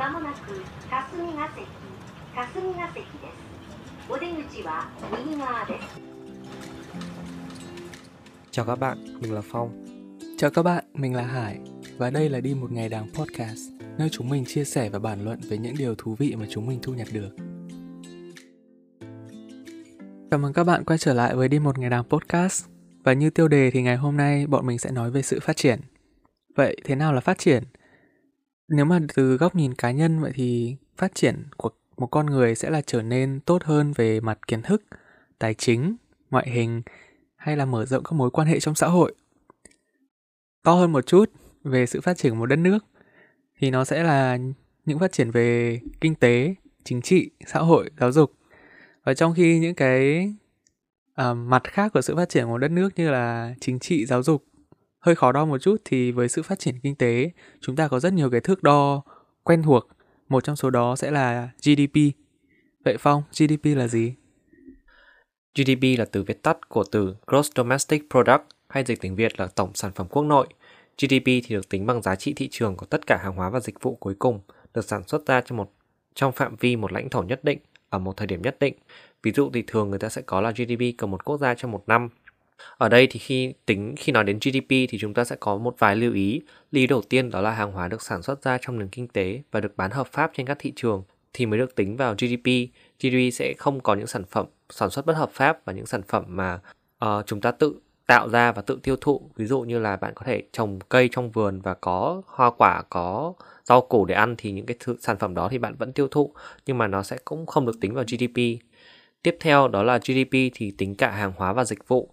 まもなく霞が関霞が関ですお出口は右側です Chào các bạn, mình là Phong. Chào các bạn, mình là Hải và đây là Đi một ngày đàng podcast, nơi chúng mình chia sẻ và bàn luận về những điều thú vị mà chúng mình thu nhặt được. Chào mừng các bạn quay trở lại với Đi một ngày đàng podcast. Và như tiêu đề thì ngày hôm nay bọn mình sẽ nói về sự phát triển. Vậy thế nào là phát triển? Nếu mà từ góc nhìn cá nhân vậy thì phát triển của một con người sẽ là trở nên tốt hơn về mặt kiến thức, tài chính, ngoại hình hay là mở rộng các mối quan hệ trong xã hội. To hơn một chút về sự phát triển của một đất nước thì nó sẽ là những phát triển về kinh tế, chính trị, xã hội, giáo dục. Và trong khi những cái uh, mặt khác của sự phát triển của đất nước như là chính trị, giáo dục hơi khó đo một chút thì với sự phát triển kinh tế chúng ta có rất nhiều cái thước đo quen thuộc. Một trong số đó sẽ là GDP. Vậy Phong, GDP là gì? GDP là từ viết tắt của từ Gross Domestic Product hay dịch tiếng Việt là tổng sản phẩm quốc nội. GDP thì được tính bằng giá trị thị trường của tất cả hàng hóa và dịch vụ cuối cùng được sản xuất ra trong một trong phạm vi một lãnh thổ nhất định ở một thời điểm nhất định. Ví dụ thì thường người ta sẽ có là GDP của một quốc gia trong một năm. Ở đây thì khi tính khi nói đến GDP thì chúng ta sẽ có một vài lưu ý. lý đầu tiên đó là hàng hóa được sản xuất ra trong nền kinh tế và được bán hợp pháp trên các thị trường thì mới được tính vào GDP. GDP sẽ không có những sản phẩm sản xuất bất hợp pháp và những sản phẩm mà uh, chúng ta tự tạo ra và tự tiêu thụ ví dụ như là bạn có thể trồng cây trong vườn và có hoa quả có rau củ để ăn thì những cái thứ, sản phẩm đó thì bạn vẫn tiêu thụ nhưng mà nó sẽ cũng không được tính vào GDP tiếp theo đó là GDP thì tính cả hàng hóa và dịch vụ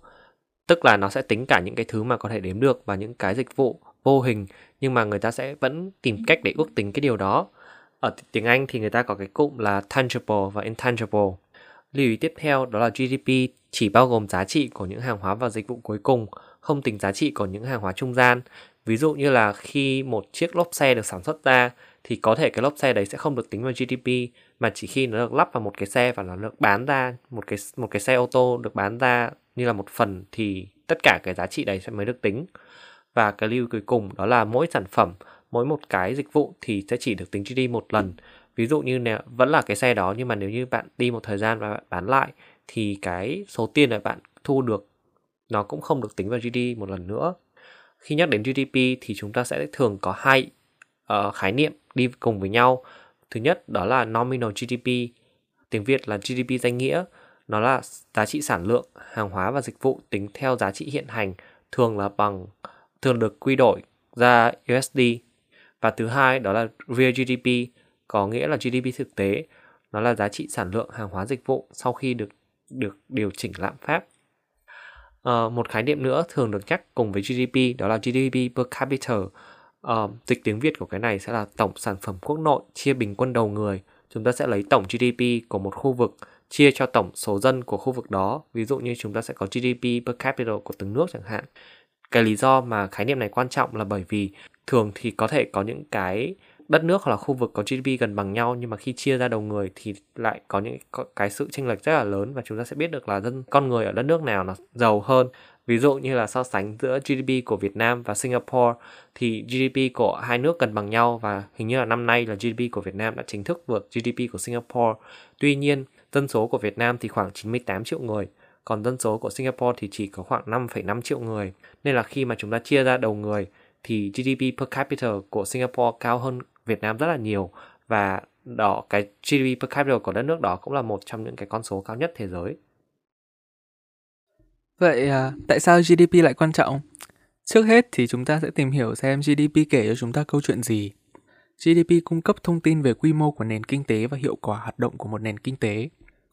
tức là nó sẽ tính cả những cái thứ mà có thể đếm được và những cái dịch vụ vô hình nhưng mà người ta sẽ vẫn tìm cách để ước tính cái điều đó. Ở tiếng Anh thì người ta có cái cụm là tangible và intangible. Lưu ý tiếp theo đó là GDP chỉ bao gồm giá trị của những hàng hóa và dịch vụ cuối cùng, không tính giá trị của những hàng hóa trung gian. Ví dụ như là khi một chiếc lốp xe được sản xuất ra thì có thể cái lốp xe đấy sẽ không được tính vào GDP mà chỉ khi nó được lắp vào một cái xe và nó được bán ra một cái một cái xe ô tô được bán ra như là một phần thì tất cả cái giá trị đấy sẽ mới được tính. Và cái lưu cuối cùng đó là mỗi sản phẩm, mỗi một cái dịch vụ thì sẽ chỉ được tính GDP một lần. Ví dụ như nếu vẫn là cái xe đó nhưng mà nếu như bạn đi một thời gian và bạn bán lại thì cái số tiền mà bạn thu được nó cũng không được tính vào GDP một lần nữa. Khi nhắc đến GDP thì chúng ta sẽ thường có hai uh, khái niệm đi cùng với nhau. Thứ nhất đó là nominal GDP, tiếng Việt là GDP danh nghĩa, nó là giá trị sản lượng hàng hóa và dịch vụ tính theo giá trị hiện hành, thường là bằng thường được quy đổi ra USD. Và thứ hai đó là real GDP, có nghĩa là GDP thực tế, nó là giá trị sản lượng hàng hóa dịch vụ sau khi được được điều chỉnh lạm phát. à, một khái niệm nữa thường được nhắc cùng với GDP đó là GDP per capita. à, dịch tiếng Việt của cái này sẽ là tổng sản phẩm quốc nội chia bình quân đầu người. Chúng ta sẽ lấy tổng GDP của một khu vực chia cho tổng số dân của khu vực đó. Ví dụ như chúng ta sẽ có GDP per capita của từng nước chẳng hạn. Cái lý do mà khái niệm này quan trọng là bởi vì thường thì có thể có những cái đất nước hoặc là khu vực có GDP gần bằng nhau, nhưng mà khi chia ra đầu người thì lại có những cái sự chênh lệch rất là lớn và chúng ta sẽ biết được là dân, con người ở đất nước nào nó giàu hơn ví dụ như là so sánh giữa GDP của Việt Nam và Singapore thì GDP của hai nước gần bằng nhau và hình như là năm nay là GDP của Việt Nam đã chính thức vượt GDP của Singapore tuy nhiên dân số của Việt Nam thì khoảng 98 triệu người còn dân số của Singapore thì chỉ có khoảng 5,5 triệu người nên là khi mà chúng ta chia ra đầu người thì GDP per capita của Singapore cao hơn Việt Nam rất là nhiều và đó cái GDP per capita của đất nước đó cũng là một trong những cái con số cao nhất thế giới. Vậy à, tại sao GDP lại quan trọng? Trước hết thì chúng ta sẽ tìm hiểu xem GDP kể cho chúng ta câu chuyện gì. GDP cung cấp thông tin về quy mô của nền kinh tế và hiệu quả hoạt động của một nền kinh tế.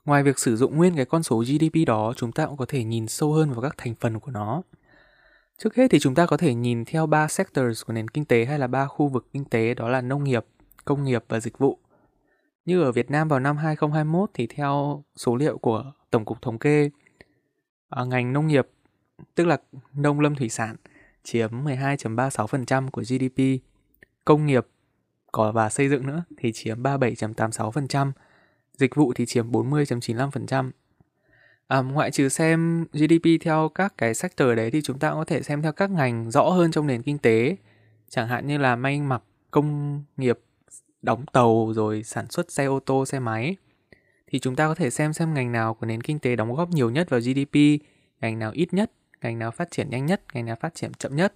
Ngoài việc sử dụng nguyên cái con số GDP đó, chúng ta cũng có thể nhìn sâu hơn vào các thành phần của nó. Trước hết thì chúng ta có thể nhìn theo ba sectors của nền kinh tế hay là ba khu vực kinh tế đó là nông nghiệp, công nghiệp và dịch vụ. Như ở Việt Nam vào năm 2021 thì theo số liệu của Tổng cục Thống kê, à, ngành nông nghiệp tức là nông lâm thủy sản chiếm 12.36% của GDP, công nghiệp có và xây dựng nữa thì chiếm 37.86%, dịch vụ thì chiếm 40.95%, À, ngoại trừ xem GDP theo các cái sector đấy thì chúng ta cũng có thể xem theo các ngành rõ hơn trong nền kinh tế chẳng hạn như là may mặc công nghiệp đóng tàu rồi sản xuất xe ô tô, xe máy thì chúng ta có thể xem xem ngành nào của nền kinh tế đóng góp nhiều nhất vào GDP, ngành nào ít nhất, ngành nào phát triển nhanh nhất, ngành nào phát triển chậm nhất.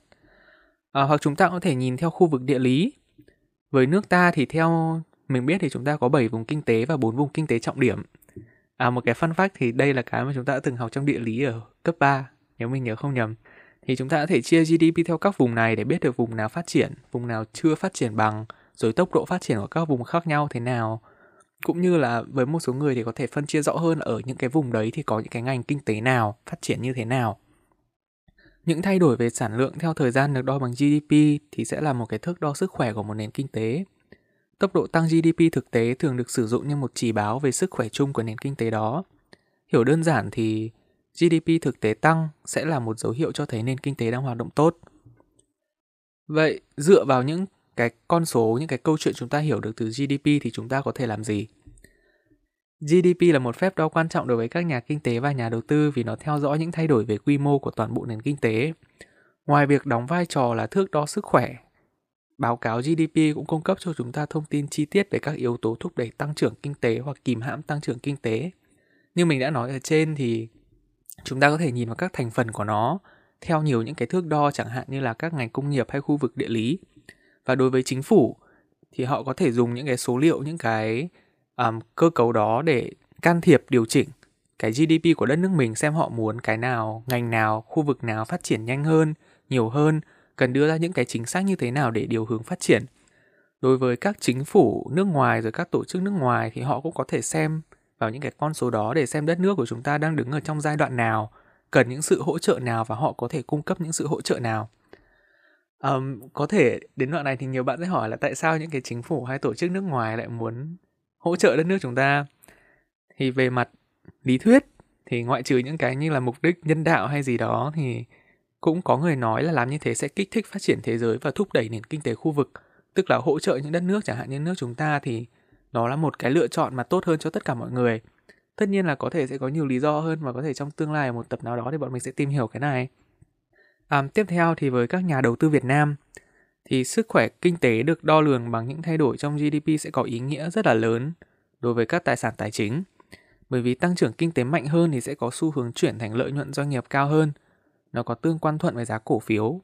À, hoặc chúng ta có thể nhìn theo khu vực địa lý. Với nước ta thì theo mình biết thì chúng ta có 7 vùng kinh tế và 4 vùng kinh tế trọng điểm. À một cái fun fact thì đây là cái mà chúng ta đã từng học trong địa lý ở cấp 3, nếu mình nhớ không nhầm. Thì chúng ta có thể chia GDP theo các vùng này để biết được vùng nào phát triển, vùng nào chưa phát triển bằng, rồi tốc độ phát triển của các vùng khác nhau thế nào. Cũng như là với một số người thì có thể phân chia rõ hơn ở những cái vùng đấy thì có những cái ngành kinh tế nào phát triển như thế nào. Những thay đổi về sản lượng theo thời gian được đo bằng GDP thì sẽ là một cái thước đo sức khỏe của một nền kinh tế. Tốc độ tăng GDP thực tế thường được sử dụng như một chỉ báo về sức khỏe chung của nền kinh tế đó. Hiểu đơn giản thì GDP thực tế tăng sẽ là một dấu hiệu cho thấy nền kinh tế đang hoạt động tốt. Vậy dựa vào những cái con số, những cái câu chuyện chúng ta hiểu được từ GDP thì chúng ta có thể làm gì? GDP là một phép đo quan trọng đối với các nhà kinh tế và nhà đầu tư vì nó theo dõi những thay đổi về quy mô của toàn bộ nền kinh tế. Ngoài việc đóng vai trò là thước đo sức khỏe, báo cáo GDP cũng cung cấp cho chúng ta thông tin chi tiết về các yếu tố thúc đẩy tăng trưởng kinh tế hoặc kìm hãm tăng trưởng kinh tế. Như mình đã nói ở trên thì chúng ta có thể nhìn vào các thành phần của nó theo nhiều những cái thước đo chẳng hạn như là các ngành công nghiệp hay khu vực địa lý. Và đối với chính phủ thì họ có thể dùng những cái số liệu, những cái um, cơ cấu đó để can thiệp điều chỉnh cái GDP của đất nước mình xem họ muốn cái nào, ngành nào, khu vực nào phát triển nhanh hơn, nhiều hơn, cần đưa ra những cái chính sách như thế nào để điều hướng phát triển. Đối với các chính phủ nước ngoài rồi các tổ chức nước ngoài thì họ cũng có thể xem vào những cái con số đó để xem đất nước của chúng ta đang đứng ở trong giai đoạn nào, cần những sự hỗ trợ nào và họ có thể cung cấp những sự hỗ trợ nào. Um, có thể đến đoạn này thì nhiều bạn sẽ hỏi là tại sao những cái chính phủ hay tổ chức nước ngoài lại muốn hỗ trợ đất nước chúng ta. Thì về mặt lý thuyết thì ngoại trừ những cái như là mục đích nhân đạo hay gì đó thì cũng có người nói là làm như thế sẽ kích thích phát triển thế giới và thúc đẩy nền kinh tế khu vực tức là hỗ trợ những đất nước chẳng hạn như nước chúng ta thì đó là một cái lựa chọn mà tốt hơn cho tất cả mọi người. Tất nhiên là có thể sẽ có nhiều lý do hơn và có thể trong tương lai một tập nào đó thì bọn mình sẽ tìm hiểu cái này. À, tiếp theo thì với các nhà đầu tư Việt Nam thì sức khỏe kinh tế được đo lường bằng những thay đổi trong GDP sẽ có ý nghĩa rất là lớn đối với các tài sản tài chính. Bởi vì tăng trưởng kinh tế mạnh hơn thì sẽ có xu hướng chuyển thành lợi nhuận doanh nghiệp cao hơn. Nó có tương quan thuận với giá cổ phiếu.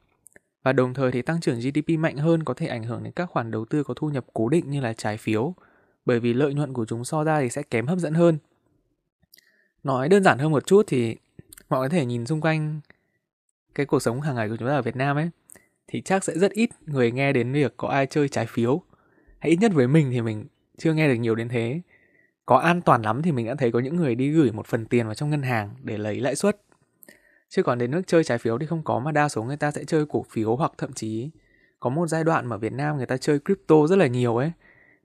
Và đồng thời thì tăng trưởng GDP mạnh hơn có thể ảnh hưởng đến các khoản đầu tư có thu nhập cố định như là trái phiếu, bởi vì lợi nhuận của chúng so ra thì sẽ kém hấp dẫn hơn. Nói đơn giản hơn một chút thì mọi người có thể nhìn xung quanh cái cuộc sống hàng ngày của chúng ta ở Việt Nam ấy thì chắc sẽ rất ít người nghe đến việc có ai chơi trái phiếu. Hay ít nhất với mình thì mình chưa nghe được nhiều đến thế. Có an toàn lắm thì mình đã thấy có những người đi gửi một phần tiền vào trong ngân hàng để lấy lãi suất. Chứ còn đến nước chơi trái phiếu thì không có mà đa số người ta sẽ chơi cổ phiếu hoặc thậm chí có một giai đoạn mà Việt Nam người ta chơi crypto rất là nhiều ấy.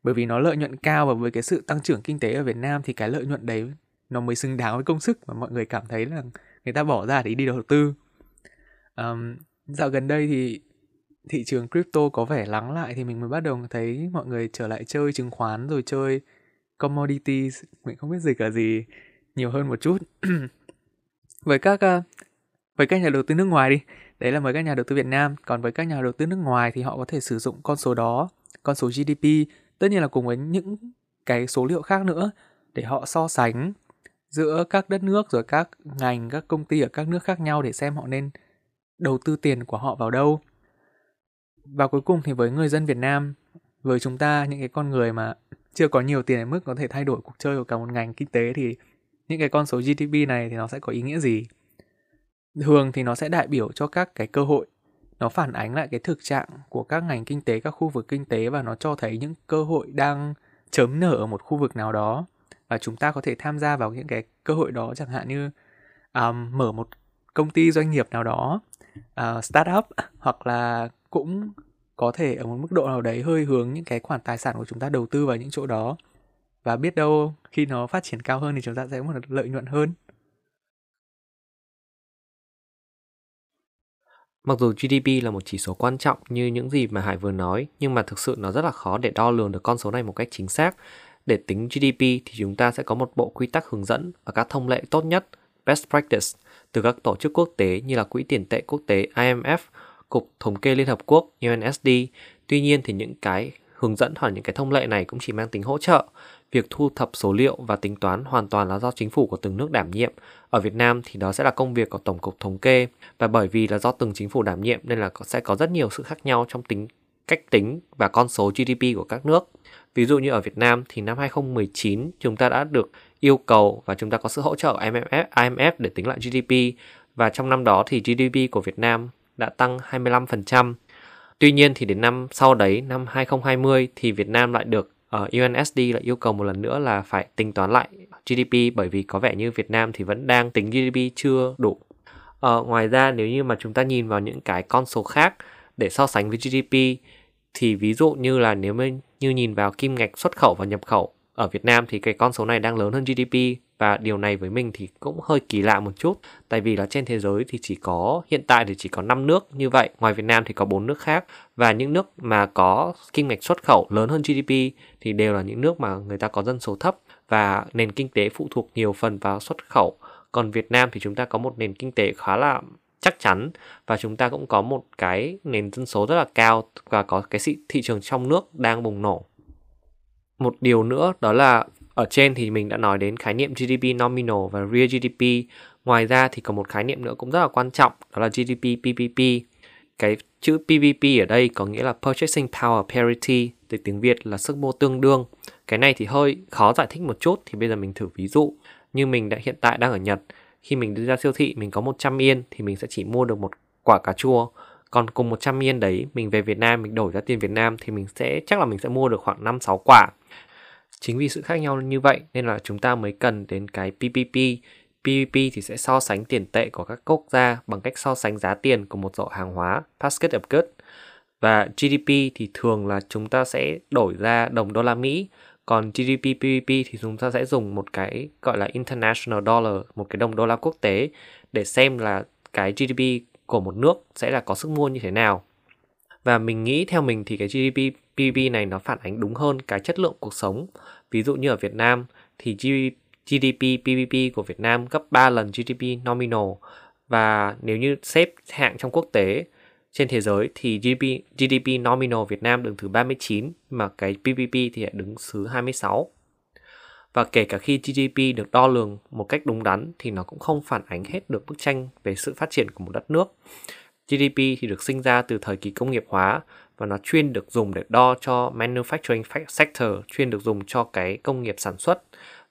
Bởi vì nó lợi nhuận cao và với cái sự tăng trưởng kinh tế ở Việt Nam thì cái lợi nhuận đấy nó mới xứng đáng với công sức mà mọi người cảm thấy là người ta bỏ ra để đi đầu tư. Um, dạo gần đây thì thị trường crypto có vẻ lắng lại thì mình mới bắt đầu thấy mọi người trở lại chơi chứng khoán rồi chơi commodities, mình không biết dịch là gì, nhiều hơn một chút. Với các à, với các nhà đầu tư nước ngoài đi, đấy là với các nhà đầu tư Việt Nam, còn với các nhà đầu tư nước ngoài thì họ có thể sử dụng con số đó, con số GDP tất nhiên là cùng với những cái số liệu khác nữa, để họ so sánh giữa các đất nước rồi các ngành, các công ty ở các nước khác nhau để xem họ nên đầu tư tiền của họ vào đâu và cuối cùng thì với người dân Việt Nam với chúng ta những cái con người mà chưa có nhiều tiền đến mức có thể thay đổi cuộc chơi của cả một ngành kinh tế thì những cái con số GDP này thì nó sẽ có ý nghĩa gì? Thường thì nó sẽ đại biểu cho các cái cơ hội nó phản ánh lại cái thực trạng của các ngành kinh tế các khu vực kinh tế và nó cho thấy những cơ hội đang chớm nở ở một khu vực nào đó và chúng ta có thể tham gia vào những cái cơ hội đó. Chẳng hạn như um, mở một công ty doanh nghiệp nào đó à, uh, startup hoặc là cũng có thể ở một mức độ nào đấy hơi hướng những cái khoản tài sản của chúng ta đầu tư vào những chỗ đó và biết đâu khi nó phát triển cao hơn thì chúng ta sẽ có một lợi nhuận hơn Mặc dù GDP là một chỉ số quan trọng như những gì mà Hải vừa nói, nhưng mà thực sự nó rất là khó để đo lường được con số này một cách chính xác. Để tính GDP thì chúng ta sẽ có một bộ quy tắc hướng dẫn và các thông lệ tốt nhất, best practice, từ các tổ chức quốc tế như là Quỹ tiền tệ quốc tế IMF Cục Thống kê Liên Hợp Quốc UNSD. Tuy nhiên thì những cái hướng dẫn hoặc những cái thông lệ này cũng chỉ mang tính hỗ trợ. Việc thu thập số liệu và tính toán hoàn toàn là do chính phủ của từng nước đảm nhiệm. Ở Việt Nam thì đó sẽ là công việc của Tổng cục Thống kê và bởi vì là do từng chính phủ đảm nhiệm nên là sẽ có rất nhiều sự khác nhau trong tính cách tính và con số GDP của các nước. Ví dụ như ở Việt Nam thì năm 2019 chúng ta đã được yêu cầu và chúng ta có sự hỗ trợ IMF, IMF để tính lại GDP và trong năm đó thì GDP của Việt Nam đã tăng 25%. Tuy nhiên thì đến năm sau đấy, năm 2020 thì Việt Nam lại được ờ, uh, UNSD lại yêu cầu một lần nữa là phải tính toán lại GDP bởi vì có vẻ như Việt Nam thì vẫn đang tính GDP chưa đủ. Uh, ngoài ra nếu như mà chúng ta nhìn vào những cái con số khác để so sánh với GDP thì ví dụ như là nếu như nhìn vào kim ngạch xuất khẩu và nhập khẩu ở Việt Nam thì cái con số này đang lớn hơn GDP và điều này với mình thì cũng hơi kỳ lạ một chút. Tại vì là trên thế giới thì chỉ có, hiện tại thì chỉ có 5 nước như vậy, ngoài Việt Nam thì có bốn nước khác. Và những nước mà có kim ngạch xuất khẩu lớn hơn GDP thì đều là những nước mà người ta có dân số thấp và nền kinh tế phụ thuộc nhiều phần vào xuất khẩu. Còn Việt Nam thì chúng ta có một nền kinh tế khá là chắc chắn và chúng ta cũng có một cái nền dân số rất là cao và có cái thị trường trong nước đang bùng nổ. Một điều nữa đó là ở trên thì mình đã nói đến khái niệm GDP nominal và real GDP. Ngoài ra thì có một khái niệm nữa cũng rất là quan trọng, đó là GDP PPP. Cái chữ PPP ở đây có nghĩa là Purchasing Power Parity, từ tiếng Việt là sức mua tương đương. Cái này thì hơi khó giải thích một chút, thì bây giờ mình thử ví dụ. Như mình đã hiện tại đang ở Nhật, khi mình đi ra siêu thị mình có 100 yên thì mình sẽ chỉ mua được một quả cà chua. Còn cùng 100 yên đấy, mình về Việt Nam mình đổi ra tiền Việt Nam thì mình sẽ chắc là mình sẽ mua được khoảng 5 6 quả. Chính vì sự khác nhau như vậy nên là chúng ta mới cần đến cái PPP. PPP thì sẽ so sánh tiền tệ của các quốc gia bằng cách so sánh giá tiền của một dọ hàng hóa, basket of goods. Và GDP thì thường là chúng ta sẽ đổi ra đồng đô la Mỹ, còn GDP PPP thì chúng ta sẽ dùng một cái gọi là international dollar, một cái đồng đô la quốc tế để xem là cái GDP của một nước sẽ là có sức mua như thế nào. Và mình nghĩ theo mình thì cái GDP PPP này nó phản ánh đúng hơn cái chất lượng cuộc sống. Ví dụ như ở Việt Nam thì GDP PPP của Việt Nam gấp 3 lần GDP nominal và nếu như xếp hạng trong quốc tế trên thế giới thì GDP, GDP nominal Việt Nam đứng thứ 39 mà cái PPP thì lại đứng thứ 26. Và kể cả khi GDP được đo lường một cách đúng đắn thì nó cũng không phản ánh hết được bức tranh về sự phát triển của một đất nước. GDP thì được sinh ra từ thời kỳ công nghiệp hóa và nó chuyên được dùng để đo cho manufacturing sector, chuyên được dùng cho cái công nghiệp sản xuất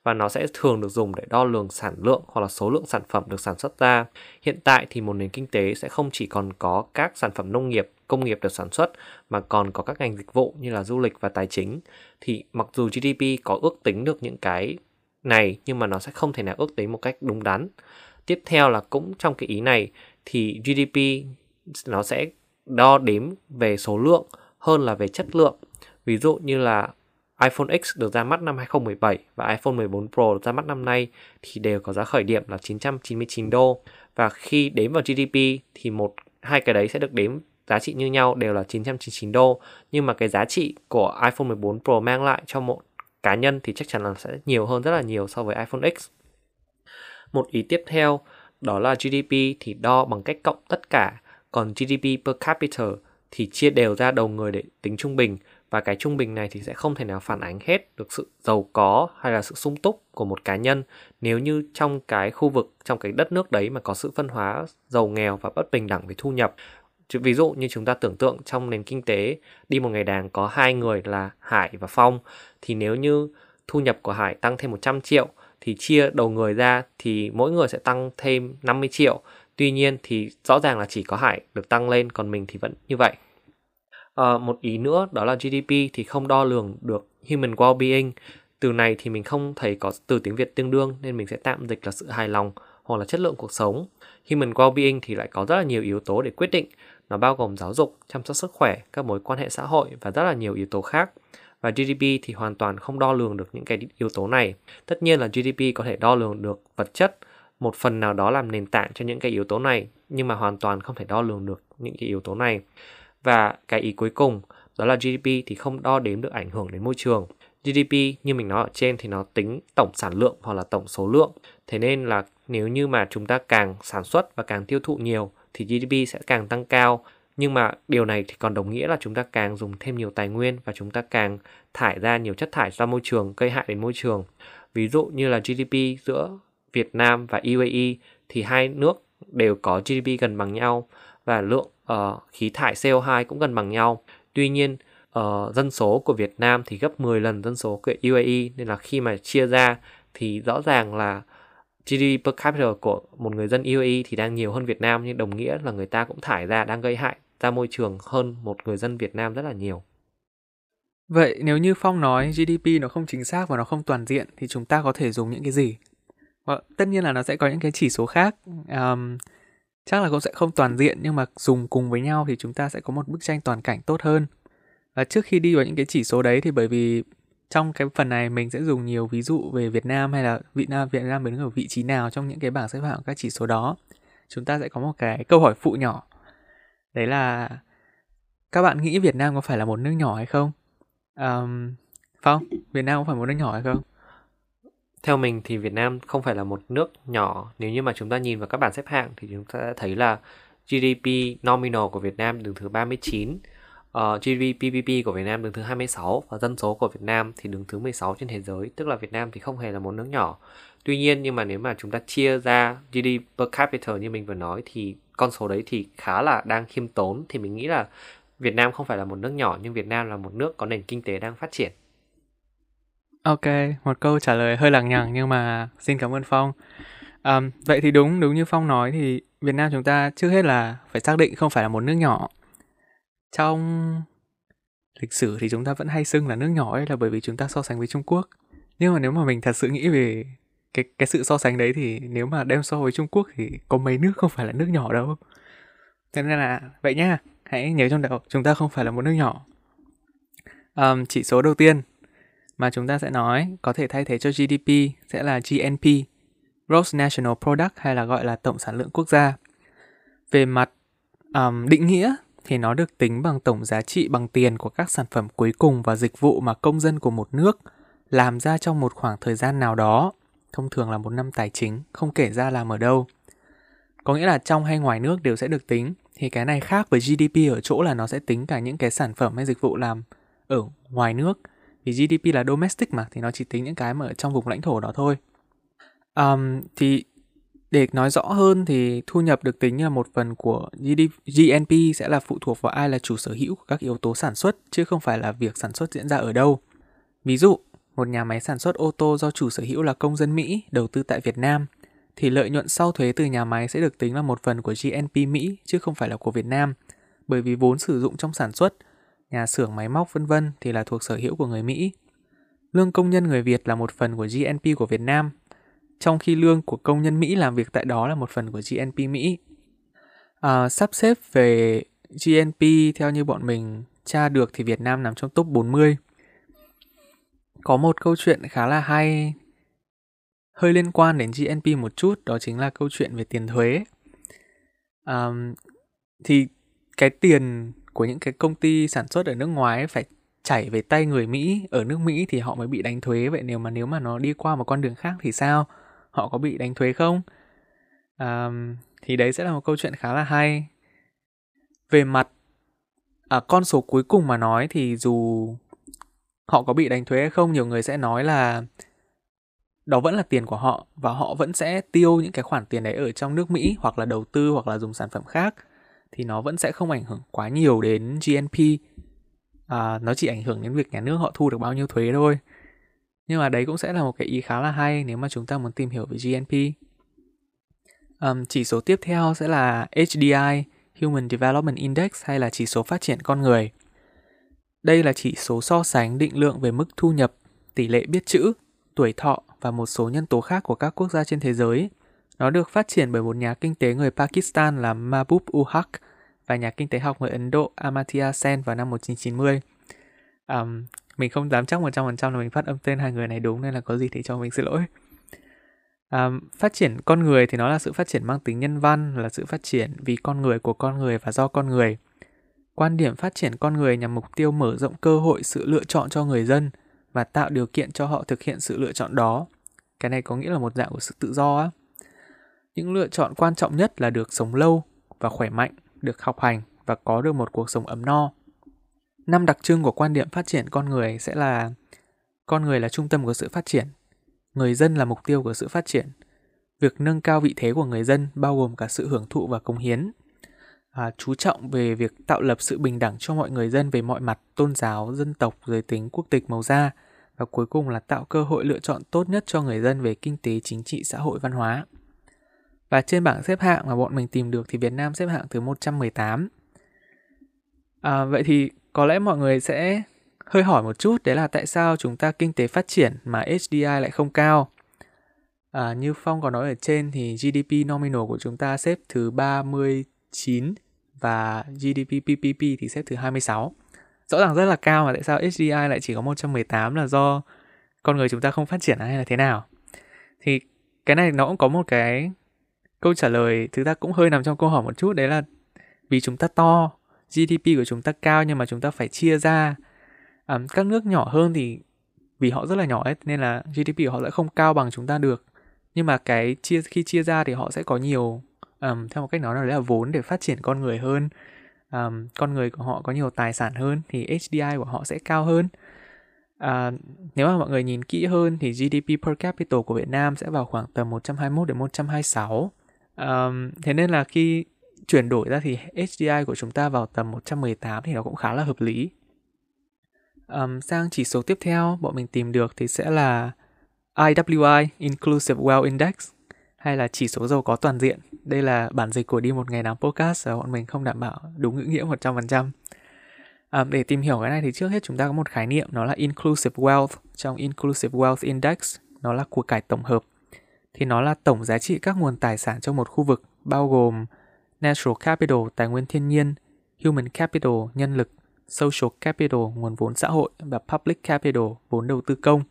và nó sẽ thường được dùng để đo lường sản lượng hoặc là số lượng sản phẩm được sản xuất ra. Hiện tại thì một nền kinh tế sẽ không chỉ còn có các sản phẩm nông nghiệp, công nghiệp được sản xuất mà còn có các ngành dịch vụ như là du lịch và tài chính. Thì mặc dù GDP có ước tính được những cái này nhưng mà nó sẽ không thể nào ước tính một cách đúng đắn. Tiếp theo là cũng trong cái ý này thì GDP nó sẽ đo đếm về số lượng hơn là về chất lượng. Ví dụ như là iPhone X được ra mắt năm 2017 và iPhone 14 Pro được ra mắt năm nay thì đều có giá khởi điểm là 999 đô và khi đếm vào GDP thì một, hai cái đấy sẽ được đếm giá trị như nhau đều là 999 đô nhưng mà cái giá trị của iPhone 14 Pro mang lại cho một cá nhân thì chắc chắn là sẽ nhiều hơn rất là nhiều so với iPhone X. Một ý tiếp theo đó là GDP thì đo bằng cách cộng tất cả còn GDP per capita thì chia đều ra đầu người để tính trung bình. Và cái trung bình này thì sẽ không thể nào phản ánh hết được sự giàu có hay là sự sung túc của một cá nhân. Nếu như trong cái khu vực, trong cái đất nước đấy mà có sự phân hóa giàu nghèo và bất bình đẳng về thu nhập. Ví dụ như chúng ta tưởng tượng trong nền kinh tế, đi một ngày đàng có hai người là Hải và Phong, thì nếu như thu nhập của Hải tăng thêm 100 triệu thì chia đầu người ra thì mỗi người sẽ tăng thêm 50 triệu. Tuy nhiên thì rõ ràng là chỉ có Hải được tăng lên còn mình thì vẫn như vậy. À, một ý nữa đó là GDP thì không đo lường được human well-being. Từ này thì mình không thấy có từ tiếng Việt tương đương nên mình sẽ tạm dịch là sự hài lòng hoặc là chất lượng cuộc sống. Human well-being thì lại có rất là nhiều yếu tố để quyết định. Nó bao gồm giáo dục, chăm sóc sức khỏe, các mối quan hệ xã hội và rất là nhiều yếu tố khác. Và GDP thì hoàn toàn không đo lường được những cái yếu tố này. Tất nhiên là GDP có thể đo lường được vật chất, một phần nào đó làm nền tảng cho những cái yếu tố này nhưng mà hoàn toàn không thể đo lường được những cái yếu tố này. Và cái ý cuối cùng đó là GDP thì không đo đếm được ảnh hưởng đến môi trường. GDP như mình nói ở trên thì nó tính tổng sản lượng hoặc là tổng số lượng. Thế nên là nếu như mà chúng ta càng sản xuất và càng tiêu thụ nhiều thì GDP sẽ càng tăng cao. Nhưng mà điều này thì còn đồng nghĩa là chúng ta càng dùng thêm nhiều tài nguyên và chúng ta càng thải ra nhiều chất thải ra môi trường, gây hại đến môi trường. Ví dụ như là GDP giữa Việt Nam và UAE thì hai nước đều có GDP gần bằng nhau và lượng uh, khí thải CO2 cũng gần bằng nhau. Tuy nhiên, uh, dân số của Việt Nam thì gấp 10 lần dân số của UAE nên là khi mà chia ra thì rõ ràng là GDP per capita của một người dân UAE thì đang nhiều hơn Việt Nam nhưng đồng nghĩa là người ta cũng thải ra đang gây hại ra môi trường hơn một người dân Việt Nam rất là nhiều. Vậy nếu như Phong nói GDP nó không chính xác và nó không toàn diện thì chúng ta có thể dùng những cái gì? Và tất nhiên là nó sẽ có những cái chỉ số khác. Um, chắc là cũng sẽ không toàn diện nhưng mà dùng cùng với nhau thì chúng ta sẽ có một bức tranh toàn cảnh tốt hơn. Và trước khi đi vào những cái chỉ số đấy thì bởi vì trong cái phần này mình sẽ dùng nhiều ví dụ về Việt Nam hay là Việt Nam Việt Nam đứng ở vị trí nào trong những cái bảng xếp hạng các chỉ số đó. Chúng ta sẽ có một cái câu hỏi phụ nhỏ. Đấy là các bạn nghĩ Việt Nam có phải là một nước nhỏ hay không? Um, Phong, Việt Nam có phải một nước nhỏ hay không? Theo mình thì Việt Nam không phải là một nước nhỏ. Nếu như mà chúng ta nhìn vào các bảng xếp hạng thì chúng ta sẽ thấy là GDP nominal của Việt Nam đứng thứ 39, uh, GDP PPP của Việt Nam đứng thứ 26 và dân số của Việt Nam thì đứng thứ 16 trên thế giới, tức là Việt Nam thì không hề là một nước nhỏ. Tuy nhiên nhưng mà nếu mà chúng ta chia ra GDP per capita như mình vừa nói thì con số đấy thì khá là đang khiêm tốn thì mình nghĩ là Việt Nam không phải là một nước nhỏ nhưng Việt Nam là một nước có nền kinh tế đang phát triển. Ok, một câu trả lời hơi lằng nhằng nhưng mà xin cảm ơn Phong. Um, vậy thì đúng đúng như Phong nói thì Việt Nam chúng ta trước hết là phải xác định không phải là một nước nhỏ. Trong lịch sử thì chúng ta vẫn hay xưng là nước nhỏ ấy là bởi vì chúng ta so sánh với Trung Quốc. Nhưng mà nếu mà mình thật sự nghĩ về cái cái sự so sánh đấy thì nếu mà đem so với Trung Quốc thì có mấy nước không phải là nước nhỏ đâu. Thế nên là vậy nhá, hãy nhớ trong đầu chúng ta không phải là một nước nhỏ. Um, chỉ số đầu tiên mà chúng ta sẽ nói có thể thay thế cho GDP sẽ là GNP, Gross National Product hay là gọi là tổng sản lượng quốc gia. Về mặt um, định nghĩa thì nó được tính bằng tổng giá trị bằng tiền của các sản phẩm cuối cùng và dịch vụ mà công dân của một nước làm ra trong một khoảng thời gian nào đó, thông thường là một năm tài chính, không kể ra làm ở đâu. Có nghĩa là trong hay ngoài nước đều sẽ được tính, thì cái này khác với GDP ở chỗ là nó sẽ tính cả những cái sản phẩm hay dịch vụ làm ở ngoài nước. Vì GDP là domestic mà, thì nó chỉ tính những cái mà ở trong vùng lãnh thổ đó thôi. Um, thì để nói rõ hơn thì thu nhập được tính là một phần của GDP, GNP sẽ là phụ thuộc vào ai là chủ sở hữu của các yếu tố sản xuất chứ không phải là việc sản xuất diễn ra ở đâu. Ví dụ, một nhà máy sản xuất ô tô do chủ sở hữu là công dân Mỹ đầu tư tại Việt Nam thì lợi nhuận sau thuế từ nhà máy sẽ được tính là một phần của GNP Mỹ chứ không phải là của Việt Nam. Bởi vì vốn sử dụng trong sản xuất, nhà xưởng máy móc vân vân thì là thuộc sở hữu của người Mỹ. Lương công nhân người Việt là một phần của GNP của Việt Nam trong khi lương của công nhân Mỹ làm việc tại đó là một phần của GNP Mỹ. À, sắp xếp về GNP theo như bọn mình tra được thì Việt Nam nằm trong top 40. Có một câu chuyện khá là hay hơi liên quan đến GNP một chút đó chính là câu chuyện về tiền thuế. À, thì cái tiền của những cái công ty sản xuất ở nước ngoài phải chảy về tay người Mỹ ở nước Mỹ thì họ mới bị đánh thuế. Vậy nếu mà nếu mà nó đi qua một con đường khác thì sao? họ có bị đánh thuế không? À, thì đấy sẽ là một câu chuyện khá là hay. Về mặt à, con số cuối cùng mà nói thì dù họ có bị đánh thuế hay không nhiều người sẽ nói là đó vẫn là tiền của họ và họ vẫn sẽ tiêu những cái khoản tiền đấy ở trong nước Mỹ hoặc là đầu tư hoặc là dùng sản phẩm khác thì nó vẫn sẽ không ảnh hưởng quá nhiều đến GNP à, nó chỉ ảnh hưởng đến việc nhà nước họ thu được bao nhiêu thuế thôi nhưng mà đấy cũng sẽ là một cái ý khá là hay nếu mà chúng ta muốn tìm hiểu về GNP. Um, chỉ số tiếp theo sẽ là HDI, Human Development Index hay là chỉ số phát triển con người. Đây là chỉ số so sánh định lượng về mức thu nhập, tỷ lệ biết chữ, tuổi thọ và một số nhân tố khác của các quốc gia trên thế giới. Nó được phát triển bởi một nhà kinh tế người Pakistan là Mahbub ul Haq và nhà kinh tế học người Ấn Độ Amartya Sen vào năm 1990. Um, mình không dám chắc 100% là mình phát âm tên hai người này đúng nên là có gì thì cho mình xin lỗi. Um, phát triển con người thì nó là sự phát triển mang tính nhân văn, là sự phát triển vì con người của con người và do con người. Quan điểm phát triển con người nhằm mục tiêu mở rộng cơ hội sự lựa chọn cho người dân và tạo điều kiện cho họ thực hiện sự lựa chọn đó. Cái này có nghĩa là một dạng của sự tự do á. Những lựa chọn quan trọng nhất là được sống lâu và khỏe mạnh, được học hành và có được một cuộc sống ấm no. Năm đặc trưng của quan điểm phát triển con người sẽ là con người là trung tâm của sự phát triển, người dân là mục tiêu của sự phát triển, việc nâng cao vị thế của người dân bao gồm cả sự hưởng thụ và cống hiến, à, chú trọng về việc tạo lập sự bình đẳng cho mọi người dân về mọi mặt tôn giáo, dân tộc, giới tính, quốc tịch, màu da và cuối cùng là tạo cơ hội lựa chọn tốt nhất cho người dân về kinh tế, chính trị, xã hội, văn hóa. Và trên bảng xếp hạng mà bọn mình tìm được thì Việt Nam xếp hạng thứ 118. À, vậy thì có lẽ mọi người sẽ hơi hỏi một chút đấy là tại sao chúng ta kinh tế phát triển mà HDI lại không cao. À, như Phong có nói ở trên thì GDP nominal của chúng ta xếp thứ 39 và GDP PPP thì xếp thứ 26. Rõ ràng rất là cao mà tại sao HDI lại chỉ có 118 là do con người chúng ta không phát triển hay là thế nào? Thì cái này nó cũng có một cái câu trả lời thực ra cũng hơi nằm trong câu hỏi một chút đấy là vì chúng ta to GDP của chúng ta cao nhưng mà chúng ta phải chia ra. À, các nước nhỏ hơn thì vì họ rất là nhỏ ấy nên là GDP của họ sẽ không cao bằng chúng ta được. Nhưng mà cái chia khi chia ra thì họ sẽ có nhiều um, theo một cách nói là đấy là vốn để phát triển con người hơn. Um, con người của họ có nhiều tài sản hơn thì HDI của họ sẽ cao hơn. À, nếu mà mọi người nhìn kỹ hơn thì GDP per capita của Việt Nam sẽ vào khoảng tầm 121 đến 126. Um, thế nên là khi chuyển đổi ra thì HDI của chúng ta vào tầm 118 thì nó cũng khá là hợp lý. Um, sang chỉ số tiếp theo bọn mình tìm được thì sẽ là IWI Inclusive Wealth Index hay là chỉ số giàu có toàn diện. Đây là bản dịch của đi một ngày làm podcast và bọn mình không đảm bảo đúng ngữ nghĩa 100%. À, để tìm hiểu cái này thì trước hết chúng ta có một khái niệm nó là Inclusive Wealth. Trong Inclusive Wealth Index nó là của cải tổng hợp. Thì nó là tổng giá trị các nguồn tài sản trong một khu vực bao gồm Natural Capital, tài nguyên thiên nhiên, Human Capital, nhân lực, Social Capital, nguồn vốn xã hội và Public Capital, vốn đầu tư công.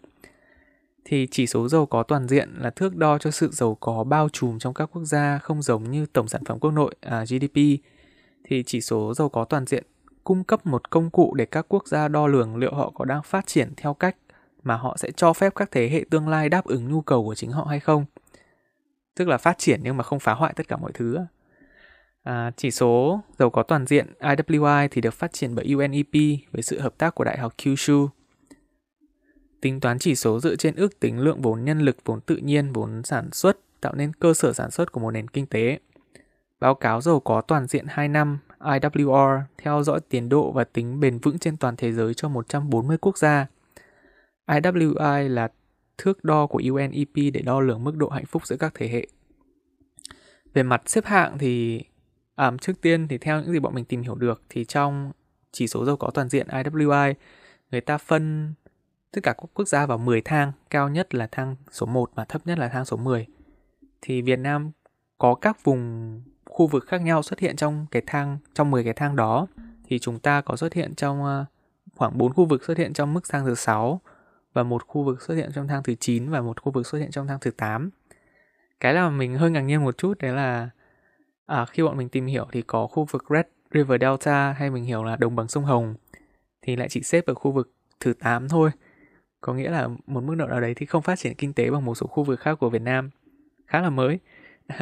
Thì chỉ số giàu có toàn diện là thước đo cho sự giàu có bao trùm trong các quốc gia không giống như tổng sản phẩm quốc nội à, GDP. Thì chỉ số giàu có toàn diện cung cấp một công cụ để các quốc gia đo lường liệu họ có đang phát triển theo cách mà họ sẽ cho phép các thế hệ tương lai đáp ứng nhu cầu của chính họ hay không. Tức là phát triển nhưng mà không phá hoại tất cả mọi thứ. À, chỉ số giàu có toàn diện IWI thì được phát triển bởi UNEP với sự hợp tác của Đại học Kyushu. Tính toán chỉ số dựa trên ước tính lượng vốn nhân lực, vốn tự nhiên, vốn sản xuất tạo nên cơ sở sản xuất của một nền kinh tế. Báo cáo giàu có toàn diện 2 năm IWR theo dõi tiến độ và tính bền vững trên toàn thế giới cho 140 quốc gia. IWI là thước đo của UNEP để đo lường mức độ hạnh phúc giữa các thế hệ. Về mặt xếp hạng thì à, trước tiên thì theo những gì bọn mình tìm hiểu được thì trong chỉ số giàu có toàn diện IWI người ta phân tất cả các quốc gia vào 10 thang, cao nhất là thang số 1 và thấp nhất là thang số 10. Thì Việt Nam có các vùng khu vực khác nhau xuất hiện trong cái thang trong 10 cái thang đó thì chúng ta có xuất hiện trong à, khoảng 4 khu vực xuất hiện trong mức thang thứ 6 và một khu vực xuất hiện trong thang thứ 9 và một khu vực xuất hiện trong thang thứ 8. Cái là mình hơi ngạc nhiên một chút đấy là à, khi bọn mình tìm hiểu thì có khu vực Red River Delta hay mình hiểu là đồng bằng sông Hồng thì lại chỉ xếp ở khu vực thứ 8 thôi. Có nghĩa là một mức độ nào đấy thì không phát triển kinh tế bằng một số khu vực khác của Việt Nam. Khá là mới.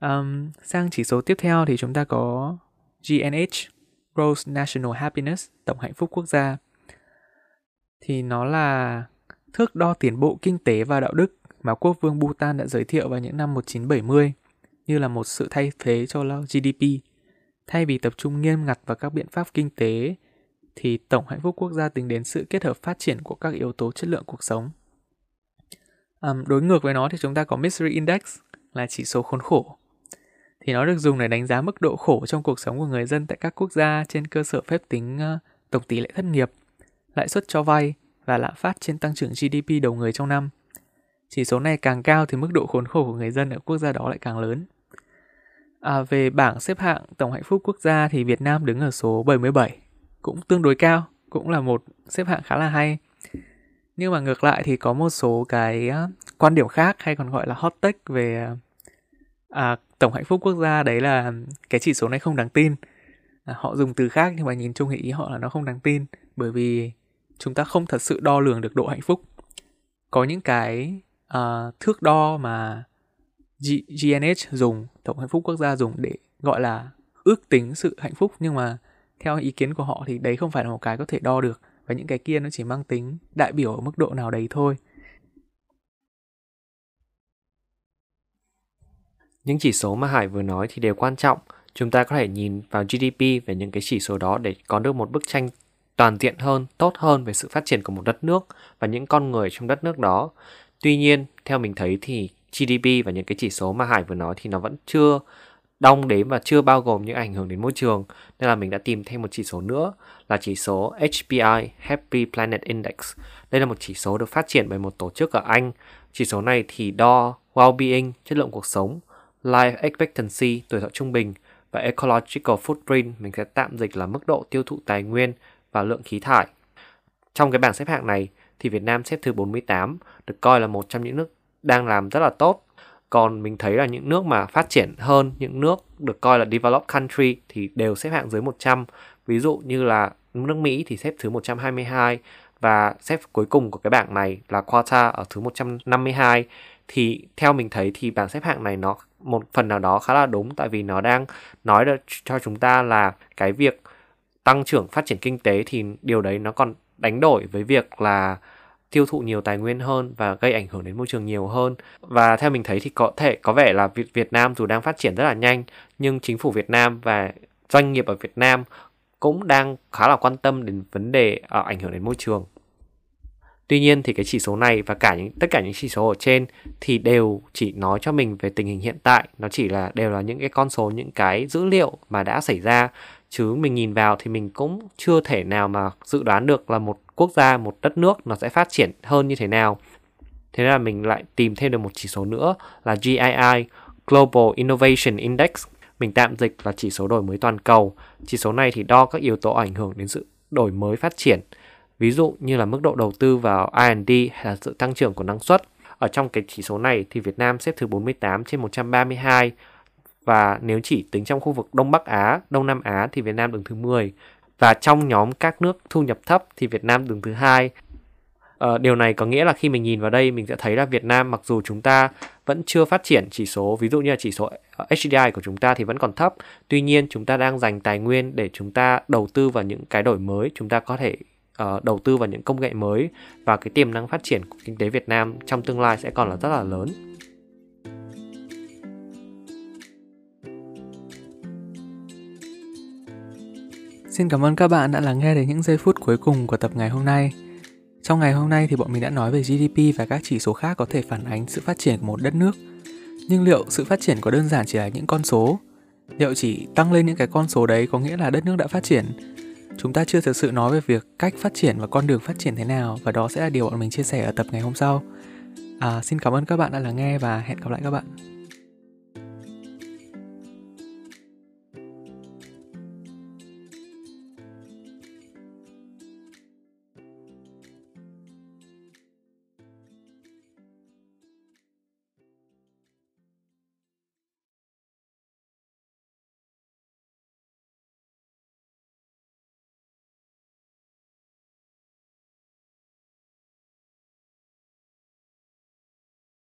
um, sang chỉ số tiếp theo thì chúng ta có GNH, Gross National Happiness, tổng hạnh phúc quốc gia. Thì nó là thước đo tiến bộ kinh tế và đạo đức mà quốc vương Bhutan đã giới thiệu vào những năm 1970 như là một sự thay thế cho GDP. Thay vì tập trung nghiêm ngặt vào các biện pháp kinh tế, thì tổng hạnh phúc quốc gia tính đến sự kết hợp phát triển của các yếu tố chất lượng cuộc sống. À, đối ngược với nó thì chúng ta có Misery Index là chỉ số khốn khổ. Thì nó được dùng để đánh giá mức độ khổ trong cuộc sống của người dân tại các quốc gia trên cơ sở phép tính uh, tổng tỷ lệ thất nghiệp, lãi suất cho vay và lạm phát trên tăng trưởng GDP đầu người trong năm. Chỉ số này càng cao thì mức độ khốn khổ của người dân ở quốc gia đó lại càng lớn. À, về bảng xếp hạng tổng hạnh phúc quốc gia thì Việt Nam đứng ở số 77, cũng tương đối cao, cũng là một xếp hạng khá là hay. Nhưng mà ngược lại thì có một số cái quan điểm khác hay còn gọi là hot take về à, tổng hạnh phúc quốc gia đấy là cái chỉ số này không đáng tin. À, họ dùng từ khác nhưng mà nhìn chung thì ý họ là nó không đáng tin bởi vì chúng ta không thật sự đo lường được độ hạnh phúc. Có những cái uh, thước đo mà G- GNH dùng, Tổng hạnh phúc quốc gia dùng để gọi là ước tính sự hạnh phúc nhưng mà theo ý kiến của họ thì đấy không phải là một cái có thể đo được và những cái kia nó chỉ mang tính đại biểu ở mức độ nào đấy thôi những chỉ số mà Hải vừa nói thì đều quan trọng chúng ta có thể nhìn vào GDP về những cái chỉ số đó để có được một bức tranh toàn diện hơn, tốt hơn về sự phát triển của một đất nước và những con người trong đất nước đó. Tuy nhiên, theo mình thấy thì GDP và những cái chỉ số mà Hải vừa nói thì nó vẫn chưa đong đếm và chưa bao gồm những ảnh hưởng đến môi trường nên là mình đã tìm thêm một chỉ số nữa là chỉ số HPI Happy Planet Index. Đây là một chỉ số được phát triển bởi một tổ chức ở Anh. Chỉ số này thì đo well-being, chất lượng cuộc sống, life expectancy, tuổi thọ trung bình và ecological footprint mình sẽ tạm dịch là mức độ tiêu thụ tài nguyên và lượng khí thải. Trong cái bảng xếp hạng này thì Việt Nam xếp thứ 48, được coi là một trong những nước đang làm rất là tốt. Còn mình thấy là những nước mà phát triển hơn, những nước được coi là developed country thì đều xếp hạng dưới 100. Ví dụ như là nước Mỹ thì xếp thứ 122 và xếp cuối cùng của cái bảng này là Qatar ở thứ 152 thì theo mình thấy thì bảng xếp hạng này nó một phần nào đó khá là đúng tại vì nó đang nói được cho chúng ta là cái việc tăng trưởng phát triển kinh tế thì điều đấy nó còn đánh đổi với việc là tiêu thụ nhiều tài nguyên hơn và gây ảnh hưởng đến môi trường nhiều hơn. Và theo mình thấy thì có thể có vẻ là Việt Việt Nam dù đang phát triển rất là nhanh nhưng chính phủ Việt Nam và doanh nghiệp ở Việt Nam cũng đang khá là quan tâm đến vấn đề uh, ảnh hưởng đến môi trường. Tuy nhiên thì cái chỉ số này và cả những tất cả những chỉ số ở trên thì đều chỉ nói cho mình về tình hình hiện tại, nó chỉ là đều là những cái con số những cái dữ liệu mà đã xảy ra chứ mình nhìn vào thì mình cũng chưa thể nào mà dự đoán được là một quốc gia, một đất nước nó sẽ phát triển hơn như thế nào. Thế nên là mình lại tìm thêm được một chỉ số nữa là GII, Global Innovation Index. Mình tạm dịch là chỉ số đổi mới toàn cầu. Chỉ số này thì đo các yếu tố ảnh hưởng đến sự đổi mới phát triển ví dụ như là mức độ đầu tư vào R&D hay là sự tăng trưởng của năng suất. Ở trong cái chỉ số này thì Việt Nam xếp thứ 48 trên 132 và nếu chỉ tính trong khu vực Đông Bắc Á, Đông Nam Á thì Việt Nam đứng thứ 10 và trong nhóm các nước thu nhập thấp thì Việt Nam đứng thứ hai. Ờ, điều này có nghĩa là khi mình nhìn vào đây mình sẽ thấy là Việt Nam mặc dù chúng ta vẫn chưa phát triển chỉ số ví dụ như là chỉ số ờ, HDI của chúng ta thì vẫn còn thấp tuy nhiên chúng ta đang dành tài nguyên để chúng ta đầu tư vào những cái đổi mới chúng ta có thể uh, đầu tư vào những công nghệ mới và cái tiềm năng phát triển của kinh tế Việt Nam trong tương lai sẽ còn là rất là lớn. Xin cảm ơn các bạn đã lắng nghe đến những giây phút cuối cùng của tập ngày hôm nay. Trong ngày hôm nay thì bọn mình đã nói về GDP và các chỉ số khác có thể phản ánh sự phát triển của một đất nước. Nhưng liệu sự phát triển có đơn giản chỉ là những con số? Liệu chỉ tăng lên những cái con số đấy có nghĩa là đất nước đã phát triển chúng ta chưa thực sự nói về việc cách phát triển và con đường phát triển thế nào và đó sẽ là điều bọn mình chia sẻ ở tập ngày hôm sau. À, xin cảm ơn các bạn đã lắng nghe và hẹn gặp lại các bạn.